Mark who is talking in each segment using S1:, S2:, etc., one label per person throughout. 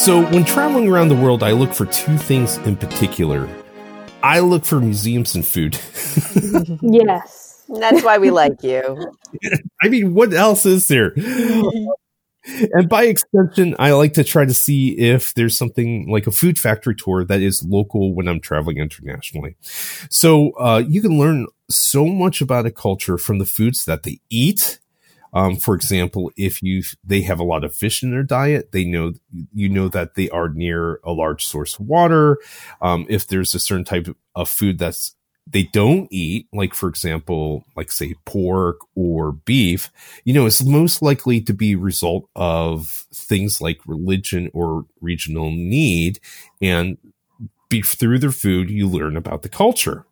S1: So, when traveling around the world, I look for two things in particular. I look for museums and food.
S2: yes.
S3: That's why we like you.
S1: I mean, what else is there? and by extension, I like to try to see if there's something like a food factory tour that is local when I'm traveling internationally. So uh, you can learn so much about a culture from the foods that they eat. Um, for example, if you they have a lot of fish in their diet, they know you know that they are near a large source of water. Um, if there's a certain type of food that's they don't eat, like for example, like say pork or beef, you know, it's most likely to be result of things like religion or regional need. And be, through their food, you learn about the culture.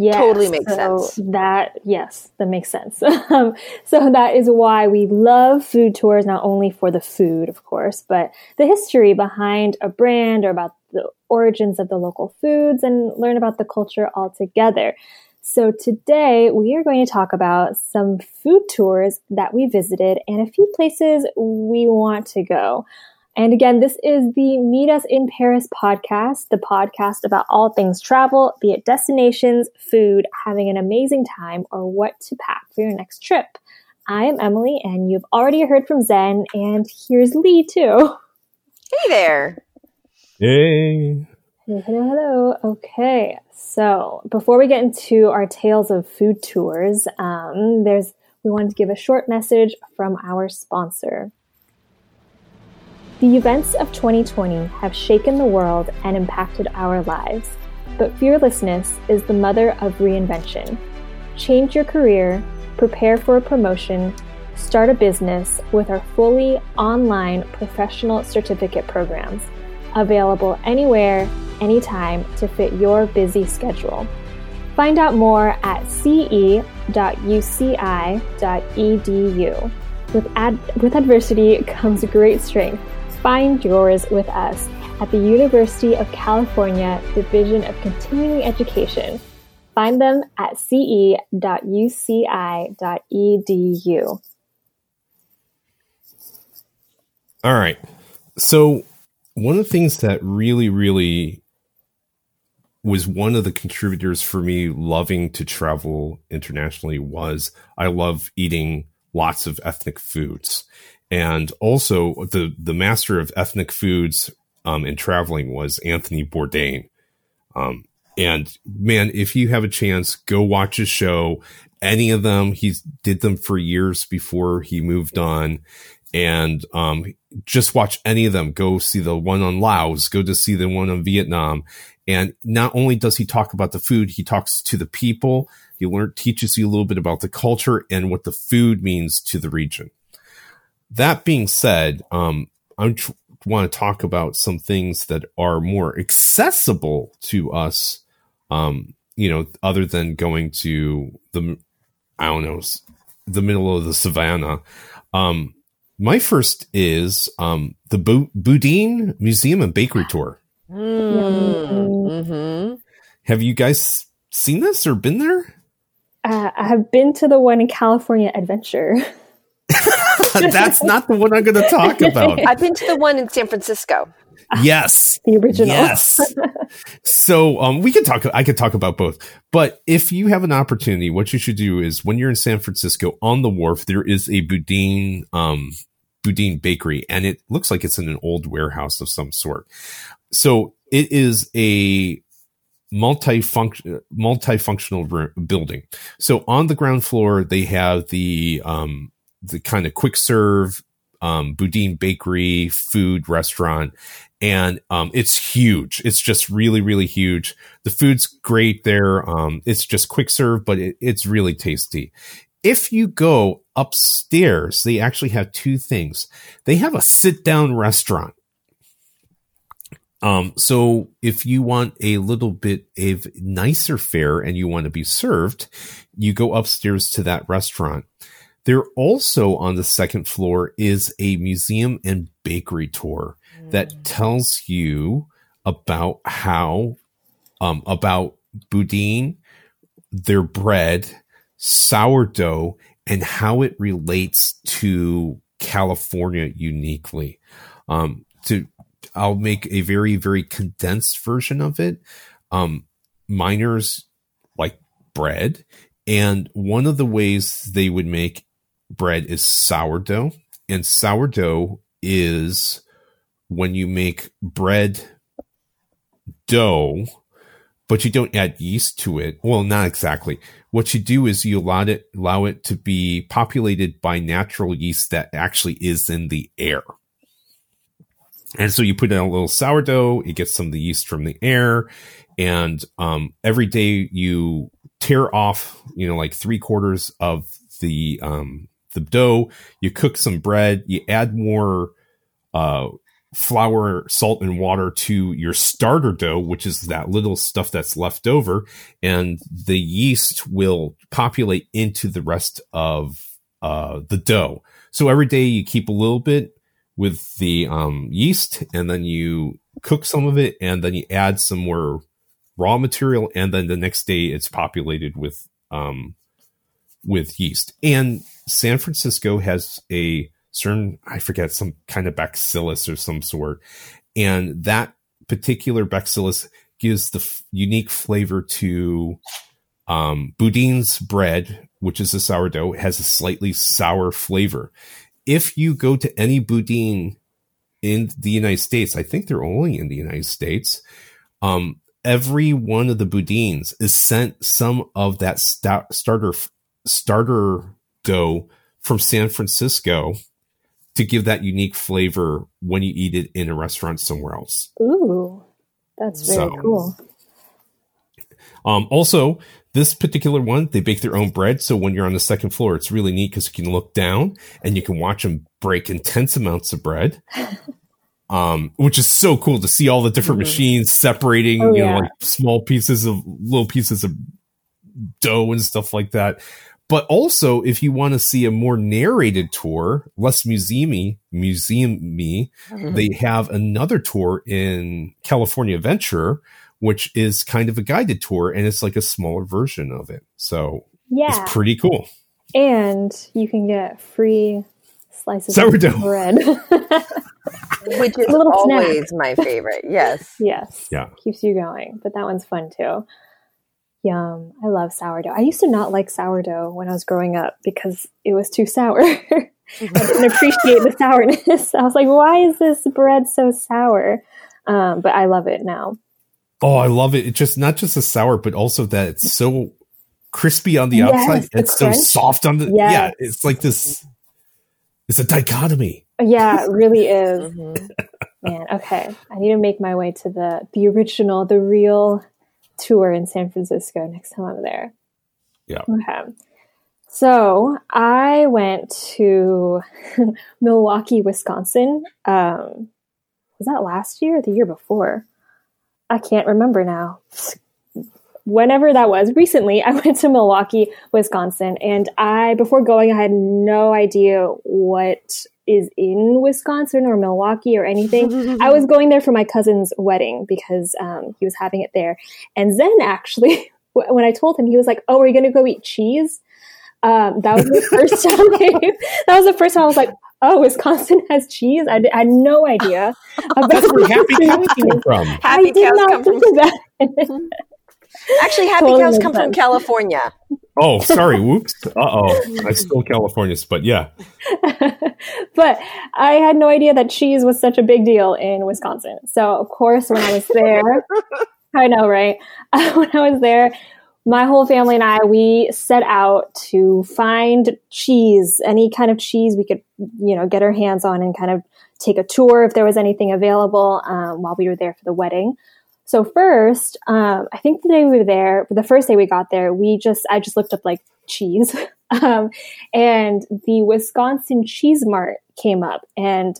S2: Yes,
S3: totally makes
S2: so
S3: sense.
S2: That yes, that makes sense. Um, so that is why we love food tours, not only for the food, of course, but the history behind a brand or about the origins of the local foods and learn about the culture altogether. So today we are going to talk about some food tours that we visited and a few places we want to go. And again, this is the Meet Us in Paris podcast, the podcast about all things travel, be it destinations, food, having an amazing time, or what to pack for your next trip. I am Emily, and you've already heard from Zen, and here's Lee too.
S3: Hey there.
S1: Hey.
S2: Hello, hello, hello. Okay, so before we get into our tales of food tours, um, there's we wanted to give a short message from our sponsor. The events of 2020 have shaken the world and impacted our lives, but fearlessness is the mother of reinvention. Change your career, prepare for a promotion, start a business with our fully online professional certificate programs, available anywhere, anytime to fit your busy schedule. Find out more at ce.uci.edu. With, ad- with adversity comes great strength. Find yours with us at the University of California Division of Continuing Education. Find them at ce.uci.edu.
S1: All right. So, one of the things that really, really was one of the contributors for me loving to travel internationally was I love eating lots of ethnic foods. And also the the master of ethnic foods um, in traveling was Anthony Bourdain. Um, and man, if you have a chance, go watch his show. Any of them, he did them for years before he moved on. And um, just watch any of them. Go see the one on Laos. Go to see the one on Vietnam. And not only does he talk about the food, he talks to the people. He learn teaches you a little bit about the culture and what the food means to the region. That being said, um, I tr- want to talk about some things that are more accessible to us. Um, you know, other than going to the, I don't know, the middle of the savannah. Um, my first is um, the Bu- Boudin Museum and Bakery Tour.
S3: Mm, hmm
S1: Have you guys seen this or been there?
S2: Uh, I have been to the one in California Adventure.
S1: That's not the one I'm going to talk about.
S3: I've been to the one in San Francisco.
S1: Yes.
S2: The original.
S1: Yes. so um, we could talk. I could talk about both. But if you have an opportunity, what you should do is when you're in San Francisco on the wharf, there is a Boudin um, Boudin bakery, and it looks like it's in an old warehouse of some sort. So it is a multifunction multifunctional building. So on the ground floor, they have the um, the kind of quick serve um, Boudin bakery food restaurant. And um, it's huge. It's just really, really huge. The food's great there. Um, it's just quick serve, but it, it's really tasty. If you go upstairs, they actually have two things. They have a sit down restaurant. Um, so if you want a little bit of nicer fare and you want to be served, you go upstairs to that restaurant. There also on the second floor is a museum and bakery tour that tells you about how, um, about boudin, their bread, sourdough, and how it relates to California uniquely. Um, to I'll make a very very condensed version of it. Um, miners like bread, and one of the ways they would make bread is sourdough, and sourdough is when you make bread dough, but you don't add yeast to it. Well, not exactly. What you do is you allow it allow it to be populated by natural yeast that actually is in the air. And so you put in a little sourdough, it gets some of the yeast from the air, and um, every day you tear off, you know, like three quarters of the um, the dough. You cook some bread. You add more uh, flour, salt, and water to your starter dough, which is that little stuff that's left over, and the yeast will populate into the rest of uh, the dough. So every day you keep a little bit with the um, yeast, and then you cook some of it, and then you add some more raw material, and then the next day it's populated with um, with yeast. And San Francisco has a certain, I forget, some kind of bacillus or some sort. And that particular bacillus gives the f- unique flavor to um, Boudin's bread, which is a sourdough, has a slightly sour flavor. If you go to any Boudin in the United States, I think they're only in the United States. Um, every one of the Boudins is sent some of that st- starter starter dough from San Francisco to give that unique flavor when you eat it in a restaurant somewhere else.
S2: Ooh, that's very
S1: So-
S2: cool.
S1: Um, also, this particular one, they bake their own bread. So when you're on the second floor, it's really neat because you can look down and you can watch them break intense amounts of bread. Um, which is so cool to see all the different
S3: Mhm.
S1: machines separating,
S2: Oh,
S1: you know,
S2: yeah.
S1: like small pieces of little pieces of dough and stuff like that. But also, if you want to see a more narrated tour, less museumy, museum-y,
S3: Mm-hmm.
S1: they have another tour in California Adventure, which is kind of a guided tour, and it's like a smaller version of it. So
S2: Yeah,
S1: it's pretty cool.
S2: and you can get free slices
S1: Sourdough.
S2: of bread.
S3: Which is
S2: A little snack.
S3: always my favorite. Yes.
S2: yes,
S1: Yeah.
S2: keeps you going. But that one's fun too. Yum! I love sourdough. I used to not like sourdough when I was growing up because it was too sour. I didn't appreciate the sourness. I was like, why is this bread so sour? Um, but I love it now.
S1: Oh, I love it. It's just not just the sour, but also that it's so crispy on the
S2: Yes,
S1: outside.
S2: the
S1: It's so
S2: crunch.
S1: soft on the
S2: Yes.
S1: yeah. It's like this. It's a dichotomy.
S2: Yeah, it really is.
S3: Mhm.
S2: Man, okay. I need to make my way to the the original, the real tour in San Francisco next time I'm there.
S1: Yeah.
S2: Okay. So I went to Milwaukee, Wisconsin. Um, was that last year or the year before? I can't remember now. Whenever that was, recently I went to Milwaukee, Wisconsin, and I before going I had no idea what is in Wisconsin or Milwaukee or anything. I was going there for my cousin's wedding because um, he was having it there. And Zen actually, when I told him, he was like, "Oh, are you going to go eat cheese?" Um, that was the first time. that was the first time I was like, "Oh, Wisconsin has cheese." I, d- I had no idea about
S1: That's where happy cows
S2: cheese.
S1: come from.
S2: I
S3: Happy
S2: did
S3: cows
S2: not
S3: come from
S2: of that.
S3: actually happy
S2: Totally
S3: cows
S2: makes
S3: come from
S2: sense.
S1: Oh, sorry. Whoops. Uh oh. I stole California's, but yeah.
S2: but I had no idea that cheese was such a big deal in Wisconsin. So, of course, when I was there, I know, right? when I was there, my whole family and I, we set out to find cheese, any kind of cheese we could, you know, get our hands on and kind of take a tour if there was anything available um, while we were there for the wedding. So first, um, I think the day we were there, the first day we got there, we just, I just looked up like cheese. um, and the Wisconsin Cheese Mart came up. And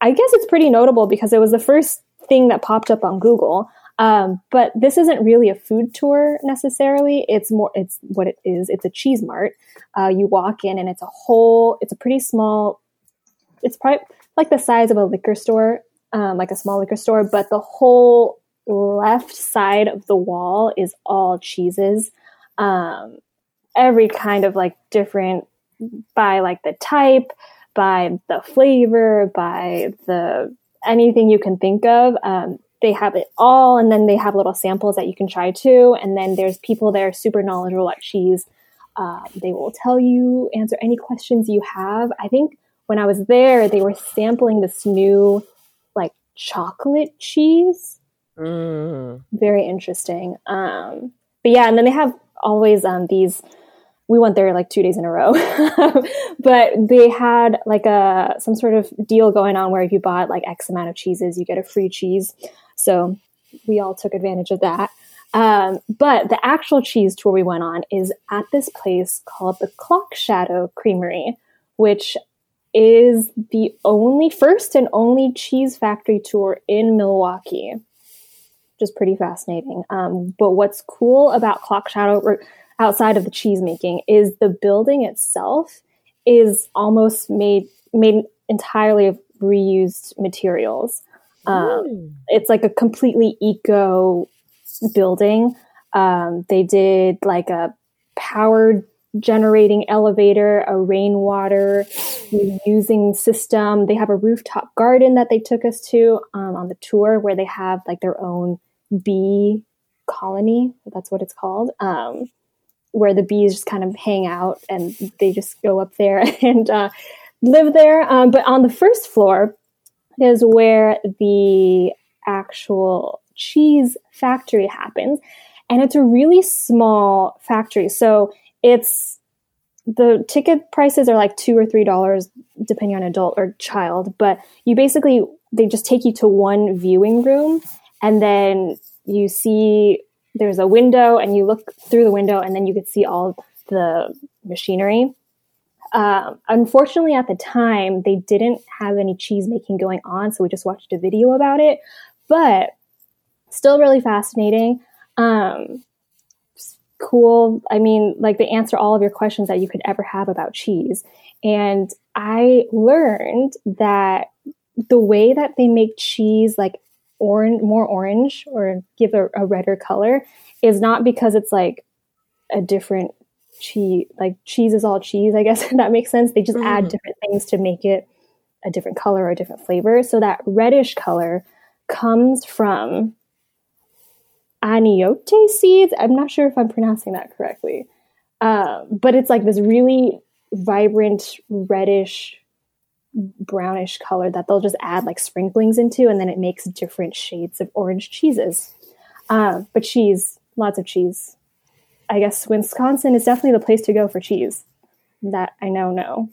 S2: I guess it's pretty notable because it was the first thing that popped up on Google. Um, but this isn't really a food tour necessarily. It's more, it's what it is. It's a cheese mart. Uh, you walk in and it's a whole, it's a pretty small, it's probably like the size of a liquor store, um, like a small liquor store, but the whole left side of the wall is all cheeses. Um, every kind of like different by like the type, by the flavor, by the anything you can think of. Um, they have it all, and then they have little samples that you can try too. And then there's people there super knowledgeable at cheese. Uh, they will tell you, answer any questions you have. I think when I was there, they were sampling this new like chocolate cheese.
S3: Mm.
S2: Very interesting. Um, but yeah, and then they have always um, these we went there like two days in a row but they had like a some sort of deal going on where if you bought like x amount of cheeses you get a free cheese so we all took advantage of that um, but the actual cheese tour we went on is at this place called the clock shadow creamery which is the only first and only cheese factory tour in milwaukee which is pretty fascinating um, but what's cool about clock shadow outside of the cheese making is the building itself is almost made made entirely of reused materials. Um, it's like a completely eco building. Um, they did like a powered generating elevator, a rainwater reusing system. They have a rooftop garden that they took us to um, on the tour where they have like their own bee colony. That's what it's called. Um, where the bees just kind of hang out and they just go up there and uh, live there. Um, but on the first floor is where the actual cheese factory happens. And it's a really small factory. So it's the ticket prices are like two or three dollars depending on adult or child. But you basically, they just take you to one viewing room and then you see there's a window and you look through the window and then you could see all the machinery. Um, unfortunately, at the time, they didn't have any cheese making going on, so we just watched a video about it. But still, really fascinating. Um, cool. I mean, like they answer all of your questions that you could ever have about cheese. And I learned that the way that they make cheese, like orange, more orange or give a, a redder color is not because it's like a different cheese, like cheese is all cheese, I guess that makes sense. They just mm. add different things to make it a different color or a different flavor. So that reddish color comes from aniyote seeds. I'm not sure if I'm pronouncing that correctly. Um, but it's like this really vibrant reddish brownish color that they'll just add like sprinklings into, and then it makes different shades of orange cheeses. Uh, but cheese, lots of cheese. I guess Wisconsin is definitely the place to go for cheese. That I now know.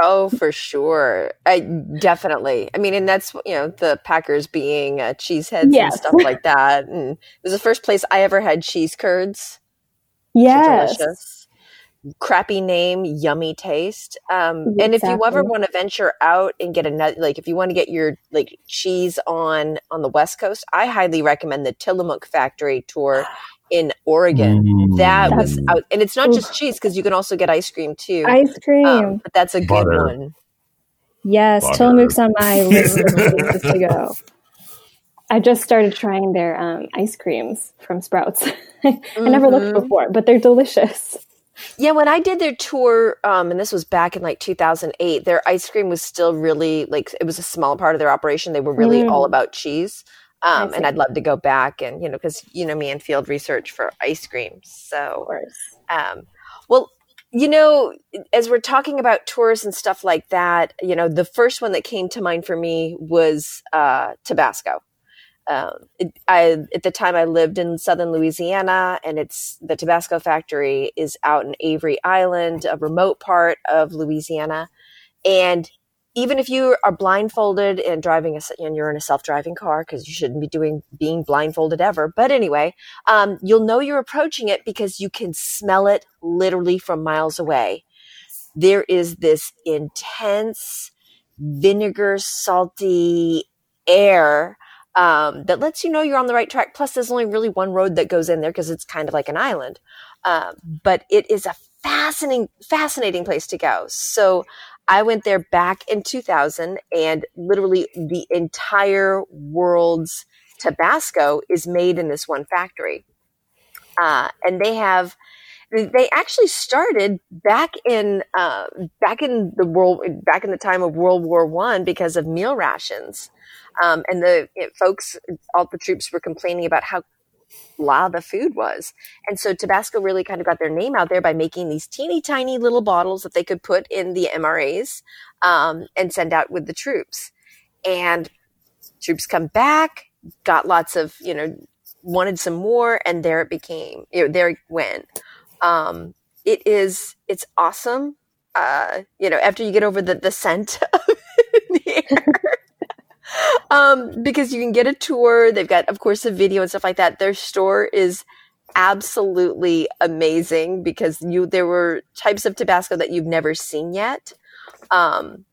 S3: Oh, for sure. I definitely. I mean, and that's you know the Packers being uh, cheeseheads and stuff like that. And it was the first place I ever had cheese curds.
S2: Yes,
S3: delicious crappy name, yummy taste. Um, exactly. And if you ever want to venture out and get another, like if you want to get your like cheese on on the West Coast, I highly recommend the Tillamook Factory tour in Oregon. Mm. That was out, and it's not Oof. just cheese because you can also get ice cream too.
S2: Ice cream, um,
S3: but that's a good one.
S2: Yes, Butter. Tillamook's on my list to go. I just started trying their um, ice creams from Sprouts. I mm-hmm. never looked mm-hmm. before, but they're delicious.
S3: Yeah, when I did their tour, um, and this was back in like 2008, their ice cream was still really like it was a small part of their operation. They were really mm. all about cheese. Um, and I'd love to go back and, you know, because, you know, me and field research for ice cream. So, um, well, you know, as we're talking about tours and stuff like that, you know, the first one that came to mind for me was uh, Tabasco um, it, I at the time I lived in southern Louisiana, and it's the Tabasco factory is out in Avery Island, a remote part of Louisiana, and even if you are blindfolded and driving a, and you're in a self-driving car because you shouldn't be doing being blindfolded ever. But anyway um, you'll know you're approaching it because you can smell it literally from miles away. There is this intense vinegar salty air um, that lets you know you're on the right track. Plus, there's only really one road that goes in there because it's kind of like an island. Um, but it is a fascinating, fascinating place to go. So I went there back in 2000, and literally the entire world's Tabasco is made in this one factory. Uh, and they have they actually started back in uh, back in the world back in the time of World War One because of meal rations, um, and the it, folks, all the troops were complaining about how blah the food was, and so Tabasco really kind of got their name out there by making these teeny tiny little bottles that they could put in the MRAs um, and send out with the troops, and troops come back, got lots of you know wanted some more, and there it became. You know, there it went. Um, it is it's awesome. Uh, you know, after you get over the the scent of the air. um, because you can get a tour. They've got, of course, a video and stuff like that. Their store is absolutely amazing because you there were types of Tabasco that you've never seen yet. Um,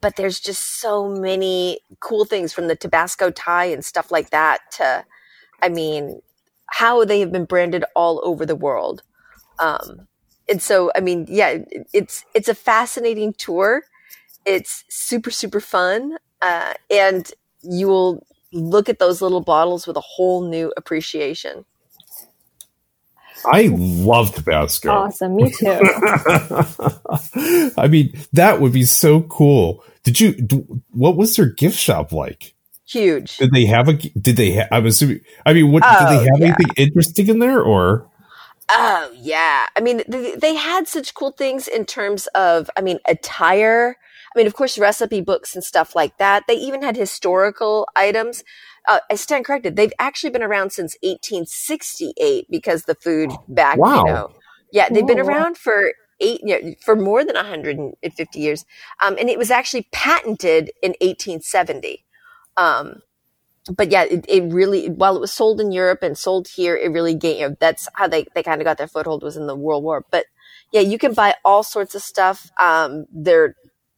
S3: but there's just so many cool things from the Tabasco tie and stuff like that to I mean, how they have been branded all over the world. Um, and so, I mean, yeah, it's it's a fascinating tour. It's super super fun, uh, and you will look at those little bottles with a whole new appreciation.
S1: I love Tabasco.
S2: Awesome, me too.
S1: I mean, that would be so cool. Did you? What was their gift shop like?
S3: Huge.
S1: Did they have a? Did they? have? I'm assuming. I mean, what
S3: Oh,
S1: did they have
S3: yeah.
S1: anything interesting in there, or?
S3: Oh yeah, I mean they, they had such cool things in terms of I mean attire. I mean, of course, recipe books and stuff like that. They even had historical items. Uh, I stand corrected. They've actually been around since 1868 because the food back,
S1: Wow.
S3: you know, yeah, they've been around for eight, you know, for more than 150 years. Um, and it was actually patented in 1870. Um, but yeah, it, it really, while it was sold in Europe and sold here, it really gained, you know, that's how they, they kind of got their foothold was in the World War. But yeah, you can buy all sorts of stuff. Um, they're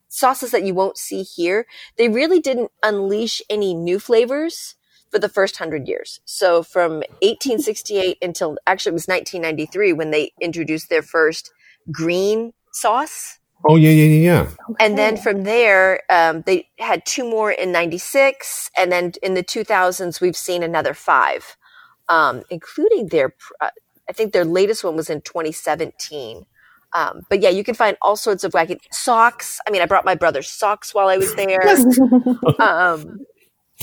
S3: sauces that you won't see here. They really didn't unleash any new flavors for the first hundred years. So from 1868 until actually it was 1993 when they introduced their first green sauce.
S1: Oh yeah, yeah, yeah, yeah.
S3: And then from there, um, they had two more in 96. And then in the 2000s, we've seen another five, um, including their, uh, I think their latest one was in 2017. Um, but yeah, you can find all sorts of wacky socks. I mean, I brought my brother's socks while I was there. um,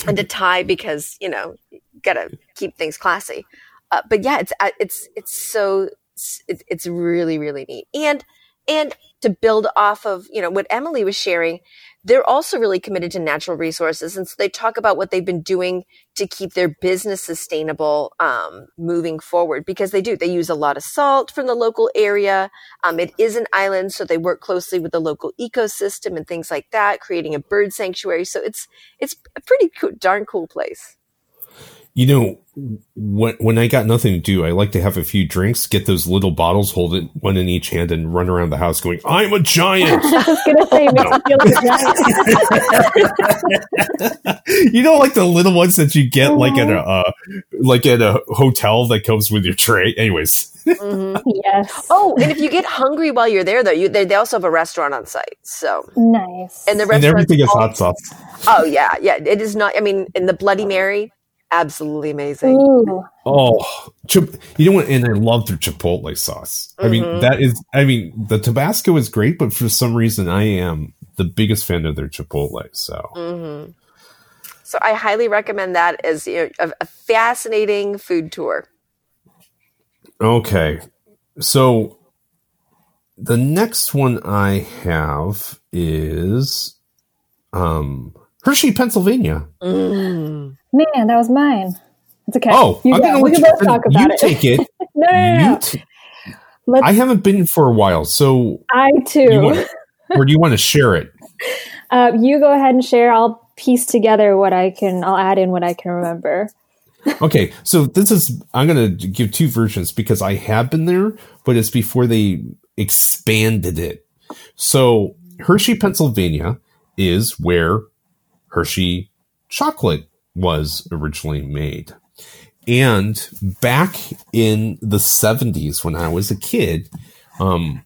S3: and a tie because, you know, gotta keep things classy. Uh, but yeah, it's, uh, it's, it's so, it's, it's really, really neat. And, and to build off of you know what Emily was sharing, they're also really committed to natural resources, and so they talk about what they've been doing to keep their business sustainable um, moving forward. Because they do, they use a lot of salt from the local area. Um, it is an island, so they work closely with the local ecosystem and things like that, creating a bird sanctuary. So it's it's a pretty cool, darn cool place.
S1: You know, when when I got nothing to do, I like to have a few drinks, get those little bottles, hold it one in each hand, and run around the house going, "I'm a giant."
S2: I was gonna say, it makes me feel like giant.
S1: you know, like the little ones that you get like at a uh, like at a hotel that comes with your tray. Anyways,
S3: Mhm.
S2: yes.
S3: Oh, and if you get hungry while you're there, though, you, they, they also have a restaurant on site. So
S2: nice.
S3: and the
S1: and
S3: restaurant
S1: everything is hot sauce.
S3: Oh yeah, yeah. It is not. I mean, in the Bloody Mary, absolutely amazing.
S2: Ooh,
S1: Oh, chip, you know what? And I love their chipotle sauce. I mean,
S3: Mhm.
S1: that is. I mean, the Tabasco is great, but for some reason, I am the biggest fan of their chipotle. So.
S3: hmm So I highly recommend that as you know, a, a fascinating food tour.
S1: Okay. So the next one I have is um Hershey, Pennsylvania.
S3: Mm.
S2: Man, that was mine. It's okay.
S1: Oh,
S2: you
S1: I'm
S2: go.
S1: gonna
S2: we can
S1: you,
S2: both talk
S1: you
S2: about it.
S1: take it.
S2: no, no, no,
S1: You t-
S2: Let's,
S1: I
S2: I,
S1: haven't been for a while, so I
S2: too.
S1: you want, or do you want to share it?
S2: uh, you go ahead and share. I'll piece together what I can. I'll add in what I can remember.
S1: Okay, so this is I'm going to give two versions because I have been there, but it's before they expanded it. So Hershey, Pennsylvania is where Hershey chocolate was originally made. And back in the 70s when I was a kid, um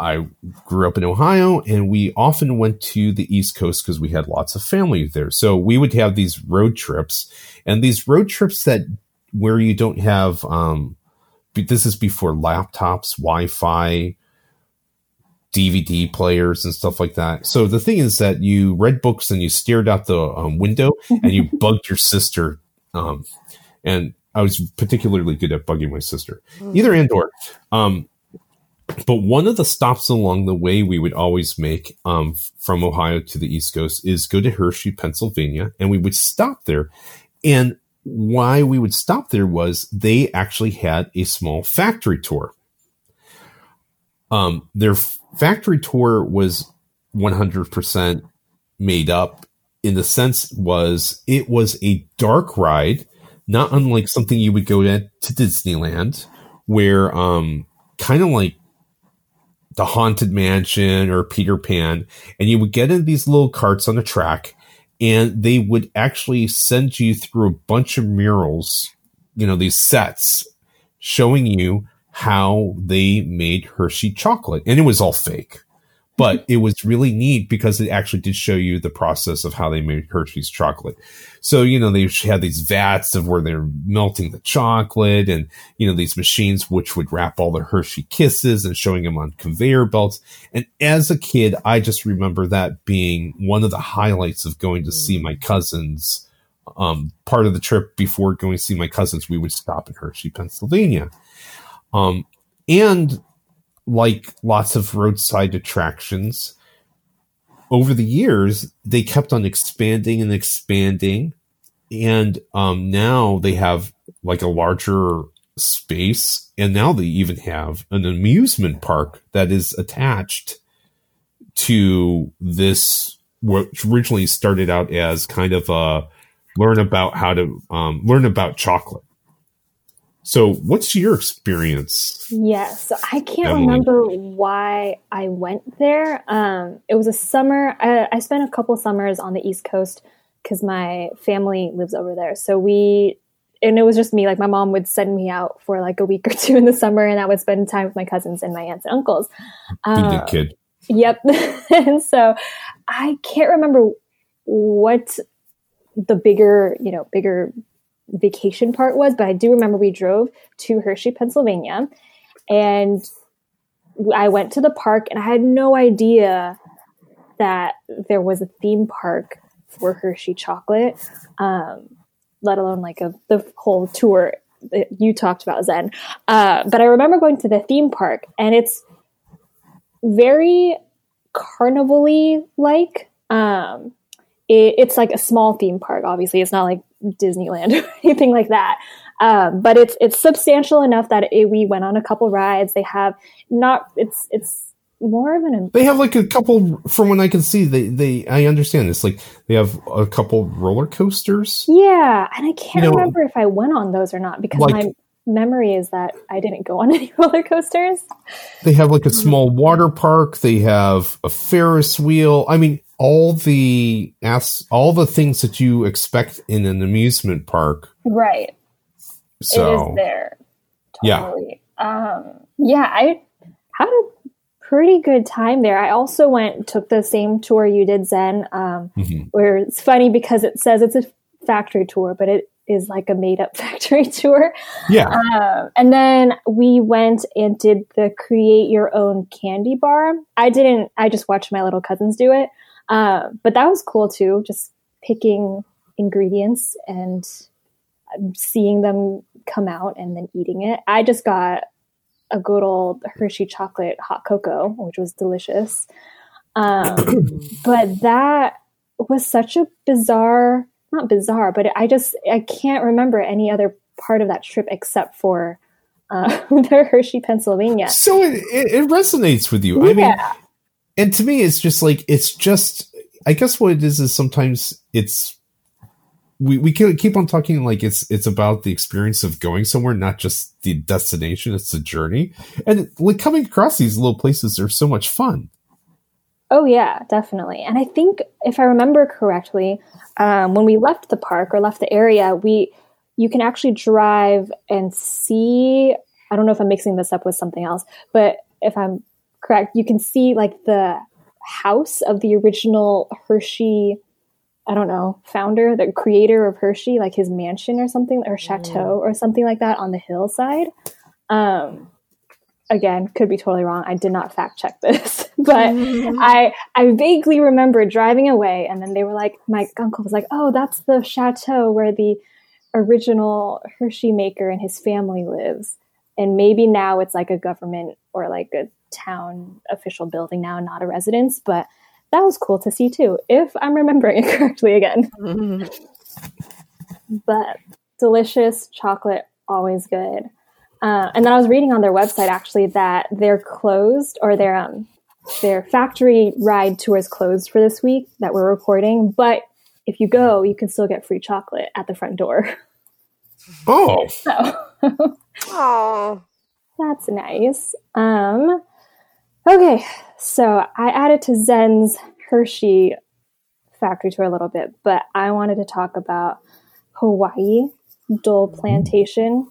S1: I grew up in Ohio and we often went to the East Coast because we had lots of family there. So we would have these road trips and these road trips that where you don't have um, this is before laptops, Wi-Fi, DVD players and stuff like that. So the thing is that you read books and you stared out the um, window and you bugged your sister. Um, and I was particularly good at bugging my sister, mm. either and or. Um, but one of the stops along the way we would always make um, from Ohio to the East Coast is go to Hershey, Pennsylvania, and we would stop there. And why we would stop there was they actually had a small factory tour. Um, their factory tour was 100% made up in the sense was it was a dark ride, not unlike something you would go to, to Disneyland, where um, kind of like the Haunted Mansion or Peter Pan, and you would get in these little carts on a track, and they would actually send you through a bunch of murals, you know, these sets showing you how they made Hershey chocolate. And it was all fake but it was really neat because it actually did show you the process of how they made Hershey's chocolate. So, you know, they had these vats of where they're melting the chocolate and, you know, these machines which would wrap all the Hershey kisses and showing them on conveyor belts. And as a kid, I just remember that being one of the highlights of going to see my cousins. Um, part of the trip before going to see my cousins, we would stop in Hershey, Pennsylvania. Um, and like lots of roadside attractions, over the years, they kept on expanding and expanding. And um, now they have like a larger space. And now they even have an amusement park that is attached to this, which originally started out as kind of a learn about how to um, learn about chocolate so, what's your experience?
S2: Yeah, so I can't Emily? remember why I went there. Um, it was a summer. I, I spent a couple summers on the East Coast because my family lives over there. So we, and it was just me. Like my mom would send me out for like a week or two in the summer, and I would spend time with my cousins and my aunts and uncles.
S1: Uh, kid.
S2: Yep. and so I can't remember what the bigger, you know, bigger vacation part was, but I do remember we drove to Hershey, Pennsylvania, and I went to the park, and I had no idea that there was a theme park for Hershey chocolate, um, let alone like a, the whole tour that you talked about, Zen. Uh, but I remember going to the theme park, and it's very carnival like. Um, it, it's like a small theme park. Obviously, it's not like Disneyland or anything like that. Um, but it's it's substantial enough that it, we went on a couple rides. They have not it's it's more of an.
S1: They have like a couple from what I can see. They they I understand this. Like they have a couple roller coasters.
S2: Yeah, and I can't you know, remember if I went on those or not because like, my memory is that I didn't go on any roller coasters.
S1: They have like a small water park. They have a Ferris wheel. I mean, all the as all the things that you expect in an amusement park.
S2: Right. So it is there. Totally. Yeah. Um, yeah, I had a pretty good time there. I also went took the same tour you did, Zen. Um, mm-hmm. Where it's funny because it says it's a factory tour, but it is like a made up factory tour.
S1: Yeah.
S2: Um, and then we went and did the create your own candy bar. I didn't, I just watched my little cousins do it. Uh, but that was cool too, just picking ingredients and seeing them come out and then eating it. I just got a good old Hershey chocolate hot cocoa, which was delicious. Um, but that was such a bizarre, not bizarre, but I just, I can't remember any other part of that trip except for uh, the Hershey, Pennsylvania.
S1: So it, it, it resonates with you. Yeah. I mean, and to me, it's just like it's just. I guess what it is is sometimes it's we we keep on talking like it's it's about the experience of going somewhere, not just the destination. It's the journey, and like coming across these little places are so much fun.
S2: Oh yeah, definitely. And I think if I remember correctly, um, when we left the park or left the area, we you can actually drive and see. I don't know if I'm mixing this up with something else, but if I'm correct, you can see like the house of the original Hershey, I don't know, founder, the creator of Hershey, like his mansion or something, or chateau mm. or something like that on the hillside. Um, again, could be totally wrong. I did not fact check this, but I I vaguely remember driving away, and then they were like, my uncle was like, "Oh, that's the chateau where the original Hershey maker and his family lives." And maybe now it's like a government or like a town official building now, not a residence, but that was cool to see too, if I'm remembering it correctly again. but delicious chocolate, always good. Uh, and then I was reading on their website actually that they're closed or their um, their factory ride tour is closed for this week that we're recording. But if you go, you can still get free chocolate at the front door.
S1: Oh,
S2: So
S3: Oh,
S2: that's nice. Um, okay, so I added to Zen's Hershey factory tour a little bit, but I wanted to talk about Hawaii Dole Plantation.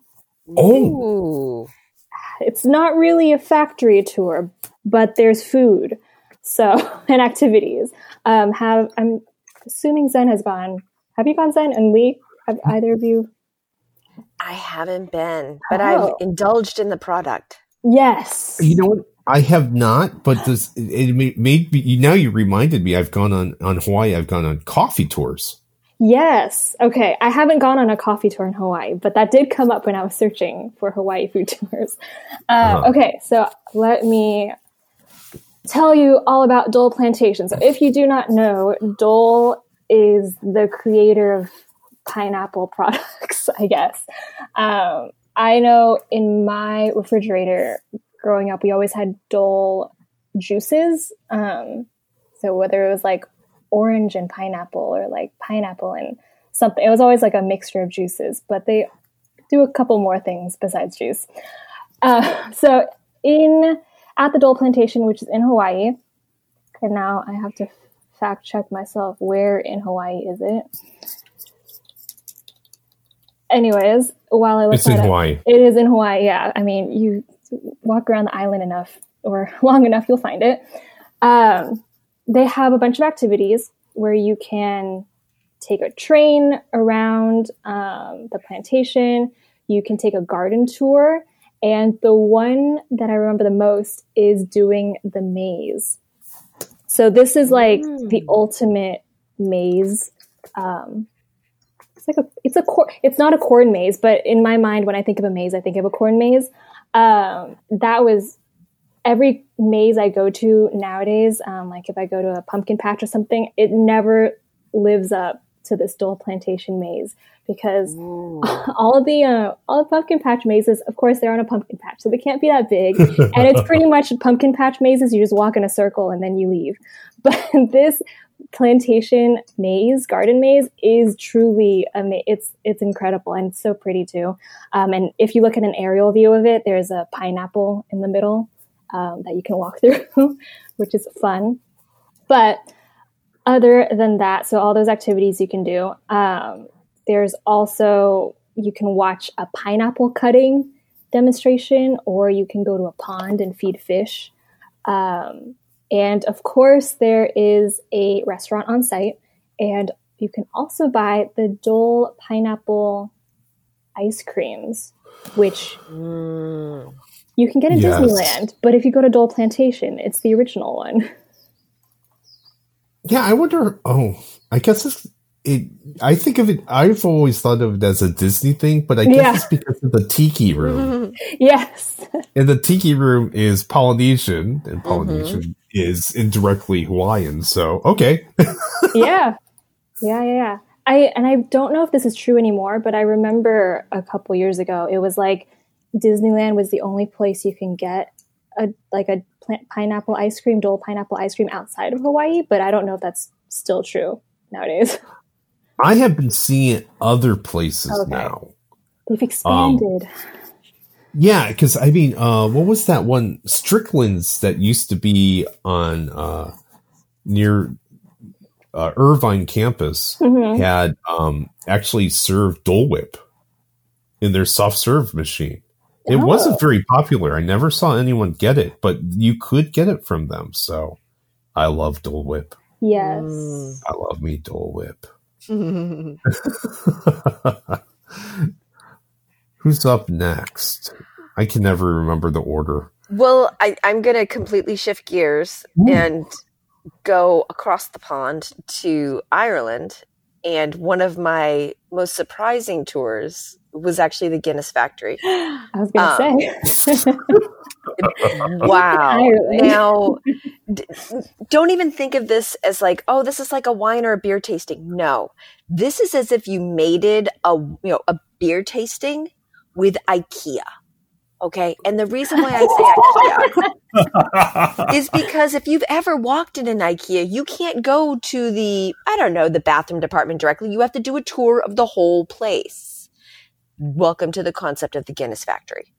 S1: oh,
S2: It's not really a factory tour, but there's food, so and activities. Um, have I'm assuming Zen has gone. Have you gone Zen and Lee? Have either of you?
S3: I haven't been, but
S2: Oh.
S3: I've indulged in the product.
S2: Yes.
S1: you know what? I have not, but this it, made me. Now you reminded me. I've gone on on Hawaii. I've gone on coffee tours.
S2: Yes. Okay. I haven't gone on a coffee tour in Hawaii, but that did come up when I was searching for Hawaii food tours. Uh,
S1: Uh-huh.
S2: Okay. So let me tell you all about Dole Plantation. So if you do not know, Dole is the creator of pineapple products, I guess. Um, I know in my refrigerator growing up, we always had Dole juices. Um, so whether it was like orange and pineapple or like pineapple and something, it was always like a mixture of juices, but they do a couple more things besides juice. Uh, so in at the Dole Plantation, which is in Hawaii, and now I have to fact check myself. Where in Hawaii is it? Anyways, while I look
S1: It's in
S2: up-
S1: Hawaii.
S2: it is in Hawaii. Yeah, I mean, you walk around the island enough or long enough, you'll find it. Um, they have a bunch of activities where you can take a train around um, the plantation. You can take a garden tour, and the one that I remember the most is doing the maze. So this is like the ultimate maze. Um, it's like a it's a cor- it's not a corn maze, but in my mind, when I think of a maze, I think of a corn maze. Um, that was every maze I go to nowadays. Um, like if I go to a pumpkin patch or something, it never lives up to this Dole Plantation maze because
S3: Ooh.
S2: all of the uh, all the pumpkin patch mazes, of course, they're on a pumpkin patch, so they can't be that big. and it's pretty much pumpkin patch mazes. You just walk in a circle and then you leave. But this plantation maze, garden maze, is truly ama- it's it's incredible and so pretty too. Um, and if you look at an aerial view of it, there's a pineapple in the middle um, that you can walk through, which is fun. But other than that, so all those activities you can do. Um, there's also you can watch a pineapple cutting demonstration, or you can go to a pond and feed fish. Um, and of course, there is a restaurant on site, and you can also buy the Dole pineapple ice creams, which
S3: Mm.
S2: you can get in
S1: Yes.
S2: Disneyland. But if you go to Dole Plantation, it's the original one.
S1: Yeah, I wonder. Oh, I guess it's, it. I think of it. I've always thought of it as a Disney thing, but I guess
S2: Yeah.
S1: it's because of the tiki room.
S2: yes.
S1: and the tiki room is Polynesian,
S2: Mm-hmm.
S1: and Polynesian is indirectly Hawaiian. So okay,
S2: yeah. Yeah, yeah, yeah. I and I don't know if this is true anymore, but I remember a couple years ago it was like Disneyland was the only place you can get a like a plant pineapple ice cream, Dole pineapple ice cream outside of Hawaii, but I don't know if that's still true nowadays.
S1: I have been seeing it other places
S2: Okay.
S1: now.
S2: They've expanded.
S1: Yeah, because I mean, uh, what was that one Strickland's that used to be on uh, near uh, Irvine campus
S2: Mhm.
S1: had um, actually served Dole Whip in their soft serve machine. It
S2: Oh.
S1: wasn't very popular. I never saw anyone get it, but you could get it from them. So I love Dole Whip.
S2: Yes.
S3: Mm.
S1: I love me Dole Whip. Who's up next? I can never remember the order.
S3: Well, I, I'm going to completely shift gears Ooh. and go across the pond to Ireland. And one of my most surprising tours was actually the Guinness factory.
S2: I was going to um, say.
S3: wow. Now, d- don't even think of this as like, oh, this is like a wine or a beer tasting. No, this is as if you mated a you know a beer tasting with IKEA. Okay. And the reason why I say IKEA is because if you've ever walked in an IKEA, you can't go to the, I don't know, the bathroom department directly. You have to do a tour of the whole place. Welcome to the concept of the Guinness factory.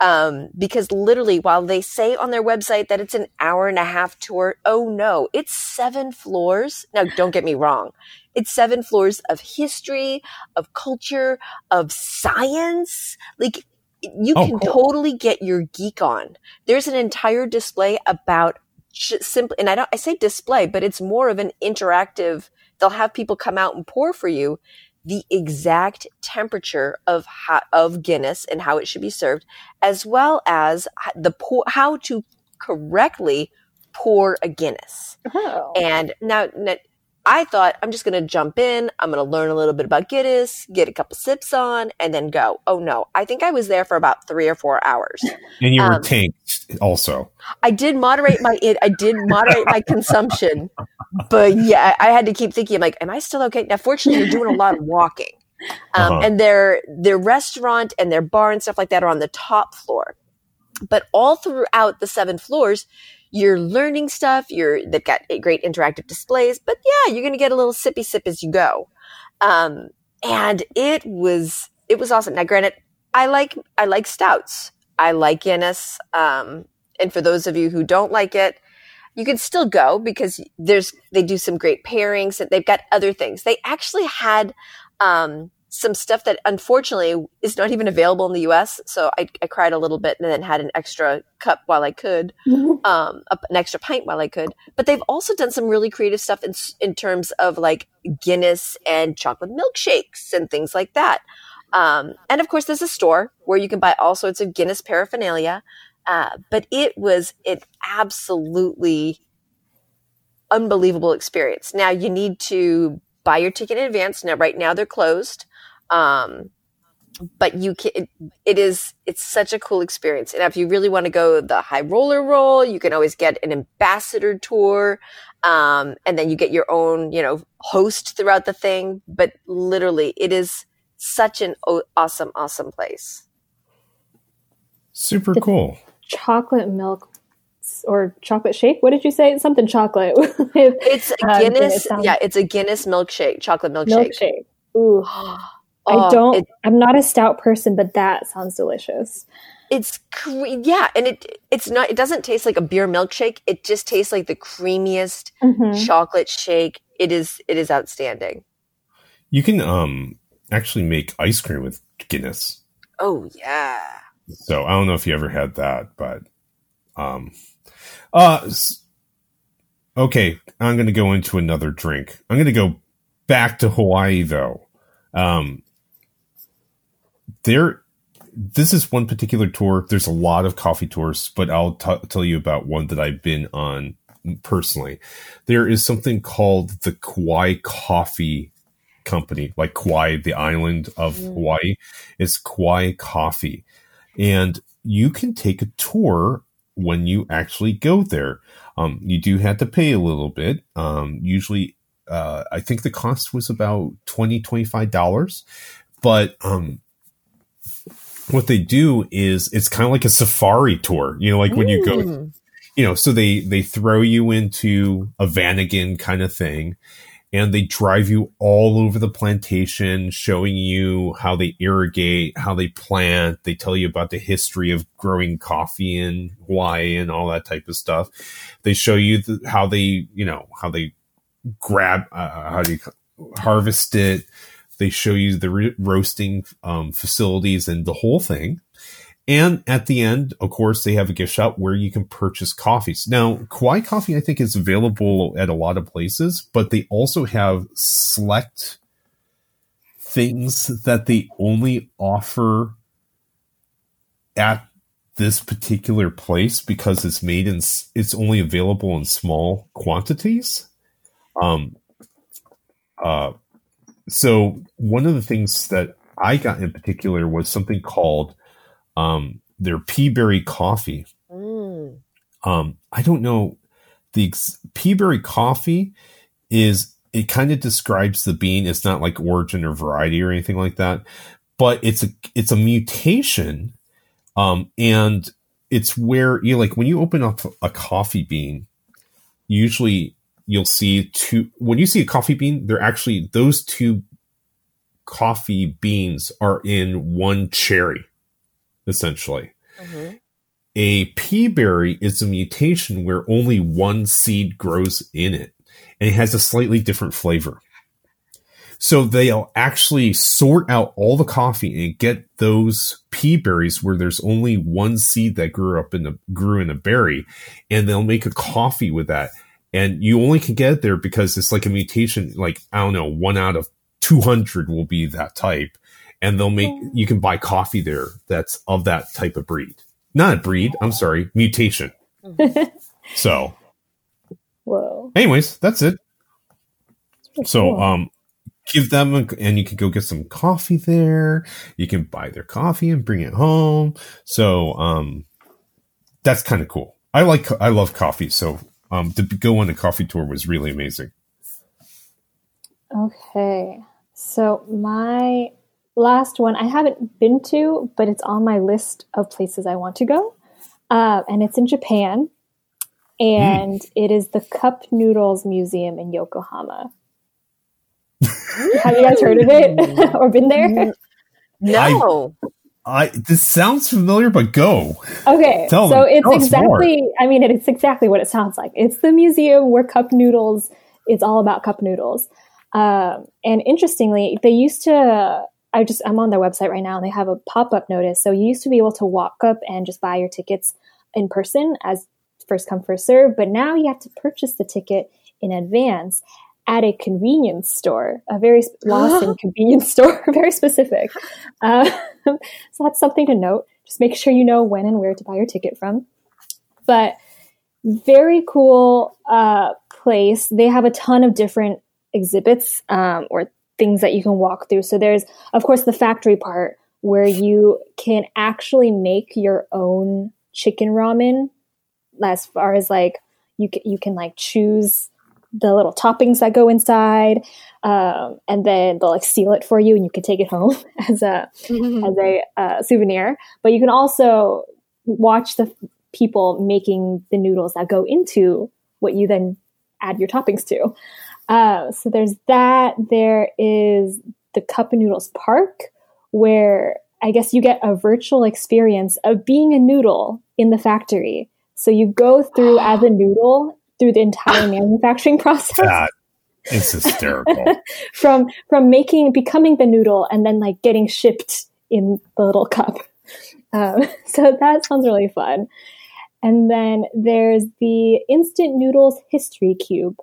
S3: Um, because literally while they say on their website that it's an hour and a half tour, oh no, it's seven floors. Now, don't get me wrong. It's seven floors of history, of culture, of science. Like you oh, can cool. totally get your geek on. There's an entire display about simply, and I don't, I say display, but it's more of an interactive. They'll have people come out and pour for you the exact temperature of how, of Guinness and how it should be served, as well as the pour, how to correctly pour a Guinness. Oh. And now, now I thought I'm just going to jump in. I'm going to learn a little bit about Guinness, get a couple sips on, and then go. Oh no, I think I was there for about three or four hours.
S1: And you were um, tanked also.
S3: I did moderate my it. I did moderate my consumption, but yeah, I had to keep thinking. I'm like, am I still okay? Now, fortunately, you're doing a lot of walking, um, uh-huh. and their their restaurant and their bar and stuff like that are on the top floor. But all throughout the seven floors, you're learning stuff. You're they've got great interactive displays, but yeah, you're going to get a little sippy sip as you go. Um, and it was it was awesome. Now, granted, I like I like stouts. I like Guinness. Um, and for those of you who don't like it, you can still go because there's they do some great pairings and they've got other things. They actually had um, some stuff that unfortunately is not even available in the US. So I, I cried a little bit and then had an extra cup while I could, um, an extra pint while I could. But they've also done some really creative stuff in, in terms of like Guinness and chocolate milkshakes and things like that. Um, and of course, there's a store where you can buy all sorts of Guinness paraphernalia. Uh, but it was an absolutely unbelievable experience. Now you need to buy your ticket in advance. Now, right now they're closed. Um, but you can, it, it is, it's such a cool experience. And if you really want to go the high roller roll, you can always get an ambassador tour. Um, and then you get your own, you know, host throughout the thing. But literally, it is such an awesome, awesome place.
S1: Super cool.
S2: Chocolate milk or chocolate shake. What did you say? Something chocolate.
S3: it's a uh, Guinness. yeah, it's a Guinness milkshake, chocolate milkshake.
S2: Milkshake. Ooh. I don't. It, I'm not a stout person, but that sounds delicious.
S3: It's cre- yeah, and it it's not. It doesn't taste like a beer milkshake. It just tastes like the creamiest mm-hmm. chocolate shake. It is it is outstanding.
S1: You can um actually make ice cream with Guinness.
S3: Oh yeah.
S1: So I don't know if you ever had that, but um, uh, okay. I'm going to go into another drink. I'm going to go back to Hawaii though. Um, there this is one particular tour. There's a lot of coffee tours, but I'll t- tell you about one that I've been on personally. There is something called the Kauai Coffee Company, like Kauai, the island of mm. Hawaii. It's Kauai Coffee. And you can take a tour when you actually go there. Um, you do have to pay a little bit. Um, usually, uh, I think the cost was about $20, $25. But um, what they do is it's kind of like a safari tour. You know, like when you go, mm. you know, so they they throw you into a Vanagon kind of thing, and they drive you all over the plantation, showing you how they irrigate, how they plant. They tell you about the history of growing coffee in Hawaii and all that type of stuff. They show you the, how they, you know, how they grab, uh, how do you harvest it they show you the re- roasting um, facilities and the whole thing. And at the end, of course, they have a gift shop where you can purchase coffees. Now, Kauai Coffee, I think, is available at a lot of places, but they also have select things that they only offer at this particular place because it's made in it's only available in small quantities. Um, uh, so one of the things that I got in particular was something called um, their peaberry coffee. Mm. Um, I don't know the ex- peaberry coffee is it kind of describes the bean. It's not like origin or variety or anything like that, but it's a it's a mutation, um, and it's where you know, like when you open up a coffee bean, usually you'll see two. When you see a coffee bean, they're actually those two coffee beans are in one cherry, essentially. Mm-hmm. A pea berry is a mutation where only one seed grows in it, and it has a slightly different flavor. So they'll actually sort out all the coffee and get those pea berries where there's only one seed that grew up in the grew in a berry, and they'll make a coffee with that. And you only can get it there because it's like a mutation, like I don't know, one out of two hundred will be that type. And they'll make you can buy coffee there that's of that type of breed. Not a breed, I'm sorry, mutation. so Whoa. Anyways, that's it. so cool. um give them a, and you can go get some coffee there. You can buy their coffee and bring it home. So, um, that's kind of cool. I like, I love coffee. So, um, to go on a coffee tour was really amazing.
S2: Okay. So my last one I haven't been to, but it's on my list of places I want to go. Uh, and it's in Japan. And mm. it is the Cup Noodles Museum in Yokohama. Have you guys heard of it or been there?
S3: No.
S1: I, I this sounds familiar, but go.
S2: Okay, Tell so me. it's Tell exactly. I mean, it's exactly what it sounds like. It's the museum where cup noodles. It's all about cup noodles. Um, and interestingly, they used to. I just I'm on their website right now, and they have a pop up notice. So you used to be able to walk up and just buy your tickets in person as first come first serve, but now you have to purchase the ticket in advance at a convenience store, a very Lawson convenience store, very specific. Uh, so that's something to note. Just make sure you know when and where to buy your ticket from. But very cool uh, place. They have a ton of different exhibits um, or things that you can walk through. So there's, of course, the factory part where you can actually make your own chicken ramen. As far as like you can, you can like choose the little toppings that go inside, um, and then they'll like seal it for you, and you can take it home as a mm-hmm. as a uh, souvenir. But you can also watch the people making the noodles that go into what you then add your toppings to. Uh, so there's that. There is the Cup of Noodles Park, where I guess you get a virtual experience of being a noodle in the factory. So you go through as a noodle through the entire manufacturing process. That
S1: is hysterical.
S2: from from making becoming the noodle and then like getting shipped in the little cup. Um, so that sounds really fun. And then there's the Instant Noodles History Cube,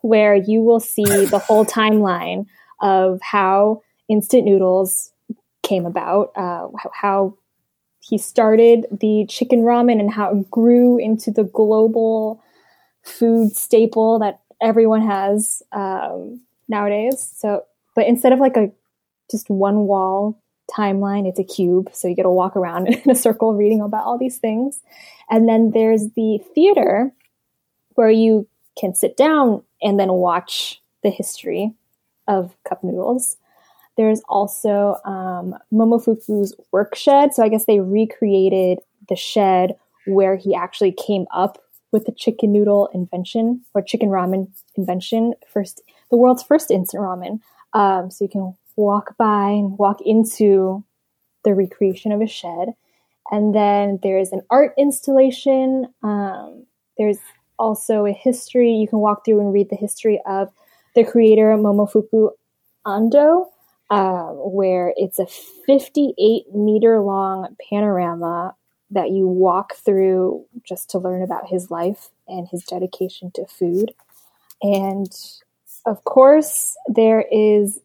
S2: where you will see the whole timeline of how instant noodles came about, uh, how he started the chicken ramen and how it grew into the global food staple that everyone has um, nowadays. So, but instead of like a just one wall timeline, it's a cube. So you get to walk around in a circle reading about all these things. And then there's the theater where you can sit down and then watch the history of cup noodles. There's also um, Momofuku's work shed. So I guess they recreated the shed where he actually came up with the chicken noodle invention or chicken ramen invention, first the world's first instant ramen. Um, so you can walk by and walk into the recreation of a shed. And then there's an art installation. Um, there's also a history. You can walk through and read the history of the creator Momofuku Ando, uh, where it's a 58 meter long panorama that you walk through just to learn about his life and his dedication to food. And of course, there is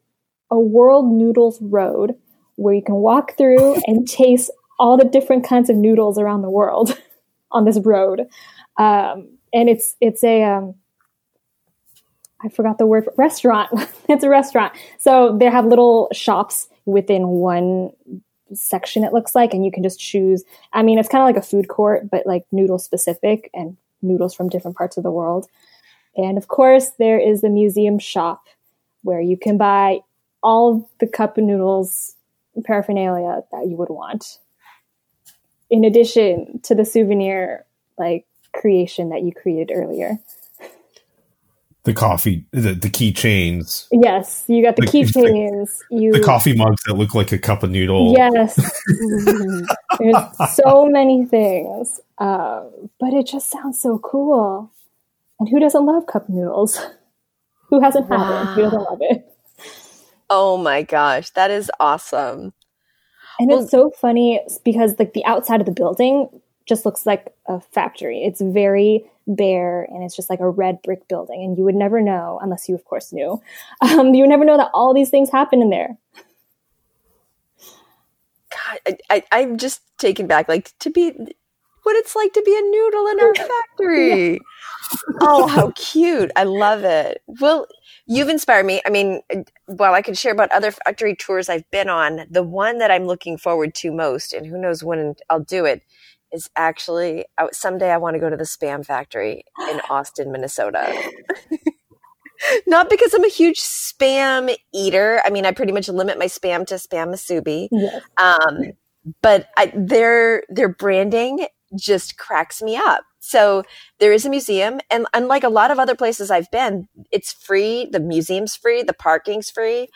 S2: a World Noodles Road where you can walk through and taste all the different kinds of noodles around the world on this road. Um, and it's it's a um, I forgot the word restaurant. it's a restaurant. So they have little shops within one section it looks like and you can just choose i mean it's kind of like a food court but like noodle specific and noodles from different parts of the world. And of course there is the museum shop where you can buy all the cup noodles paraphernalia that you would want. In addition to the souvenir like creation that you created earlier
S1: the coffee the, the keychains.
S2: Yes you got the, the keychains you
S1: the coffee mugs that look like a cup of noodle.
S2: Yes. There's so many things um, but it just sounds so cool. And who doesn't love cup noodles? Who hasn't had wow. it? Who doesn't love it?
S3: Oh my gosh that is awesome.
S2: And well, it's so funny because like the outside of the building just looks like a factory. It's very bare and it's just like a red brick building. And you would never know unless you of course knew. Um, you would never know that all these things happen in there.
S3: God I, I, am just taken back. Like to be what it's like to be a noodle in our factory. Oh how cute. I love it. Well you've inspired me. I mean while i could share about other factory tours i've been on. The one that i'm looking forward to most and who knows when i'll do it is actually someday I want to go to the spam factory in Austin, Minnesota. Not because I'm a huge spam eater. I mean, I pretty much limit my spam to spam musubi. Yes. Um, but I, their their branding just cracks me up. So there is a museum, and unlike a lot of other places I've been, it's free. The museum's free. The parking's free,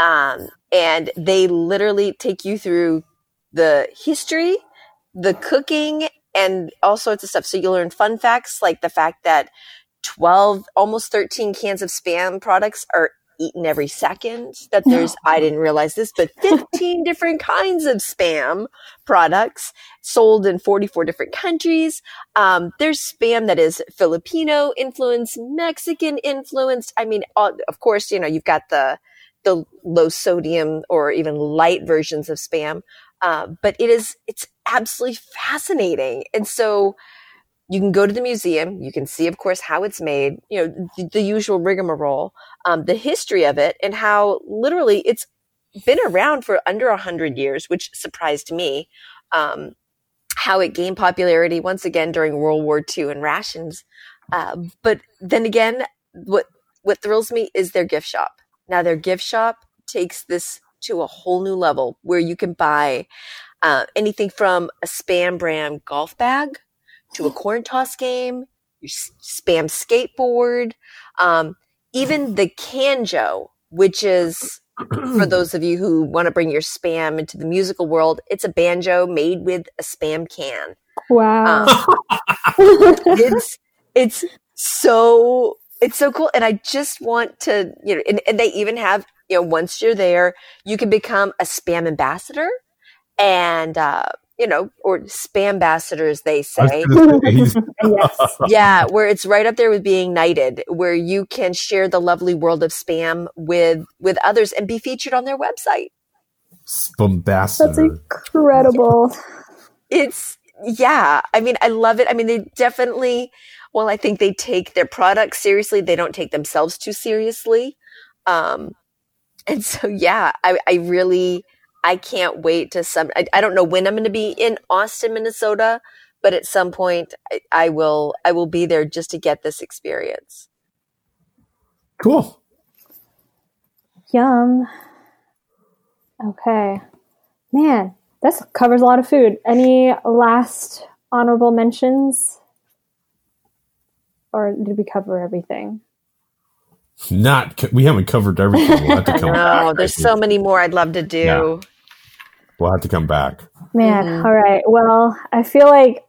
S3: um, and they literally take you through the history the cooking and all sorts of stuff. So you learn fun facts like the fact that 12, almost 13 cans of spam products are eaten every second. That there's, I didn't realize this, but 15 different kinds of spam products sold in 44 different countries. Um, there's spam that is Filipino influenced, Mexican influenced. I mean, all, of course, you know, you've got the, the low sodium or even light versions of spam. Uh, but it is, it's absolutely fascinating. And so you can go to the museum. You can see, of course, how it's made, you know, the, the usual rigmarole, um, the history of it and how literally it's been around for under a hundred years, which surprised me. Um, how it gained popularity once again during World War II and rations. Uh, but then again, what what thrills me is their gift shop. Now their gift shop takes this to a whole new level where you can buy uh, anything from a spam brand golf bag to a corn toss game, your spam skateboard, um, even the Canjo, which is for those of you who want to bring your spam into the musical world, it's a banjo made with a spam can.
S2: Wow. Um,
S3: it's it's so it's so cool and i just want to you know and, and, they even have you know, once you're there, you can become a spam ambassador and, uh, you know, or spam ambassadors, they say. yes. Yeah, where it's right up there with being knighted, where you can share the lovely world of spam with with others and be featured on their website.
S1: Spambassador.
S2: That's incredible.
S3: It's yeah. I mean, I love it. I mean, they definitely. Well, I think they take their products seriously. They don't take themselves too seriously. Um, and so, yeah, I, I really, I can't wait to some, I, I don't know when I'm going to be in Austin, Minnesota, but at some point I, I will, I will be there just to get this experience.
S1: Cool.
S2: Yum. Okay. Man, this covers a lot of food. Any last honorable mentions? Or did we cover everything?
S1: Not we haven't covered everything. We'll have to come
S3: no, back. there's so many more I'd love to do. Yeah.
S1: We'll have to come back.
S2: Man, mm-hmm. all right. Well, I feel like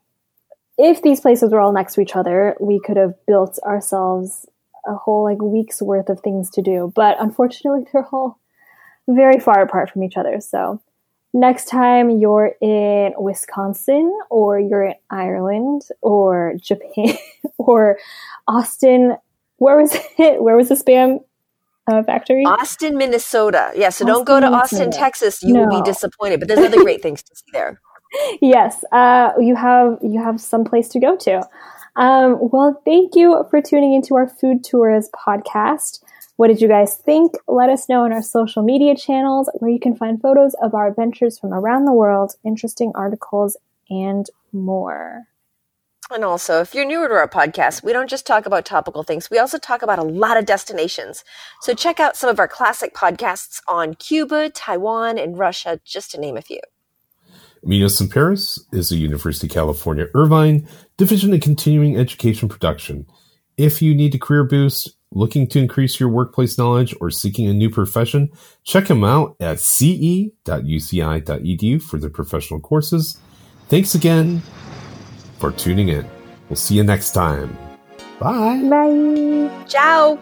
S2: if these places were all next to each other, we could have built ourselves a whole like week's worth of things to do. But unfortunately, they're all very far apart from each other. So next time you're in Wisconsin or you're in Ireland or Japan or Austin, where was it? Where was the spam uh, factory?
S3: Austin, Minnesota. Yeah, so Austin, don't go to Austin, Minnesota. Texas. You no. will be disappointed. But there's other great things to see there.
S2: yes, uh, you have you have some place to go to. Um, well, thank you for tuning into our Food Tours podcast. What did you guys think? Let us know on our social media channels where you can find photos of our adventures from around the world, interesting articles, and more.
S3: And also, if you're newer to our podcast, we don't just talk about topical things, we also talk about a lot of destinations. So check out some of our classic podcasts on Cuba, Taiwan, and Russia, just to name a few.
S1: Meet Us in Paris is a University of California Irvine Division of Continuing Education production. If you need a career boost, looking to increase your workplace knowledge, or seeking a new profession, check them out at ce.uci.edu for their professional courses. Thanks again for tuning in. We'll see you next time. Bye.
S2: Bye.
S3: Ciao.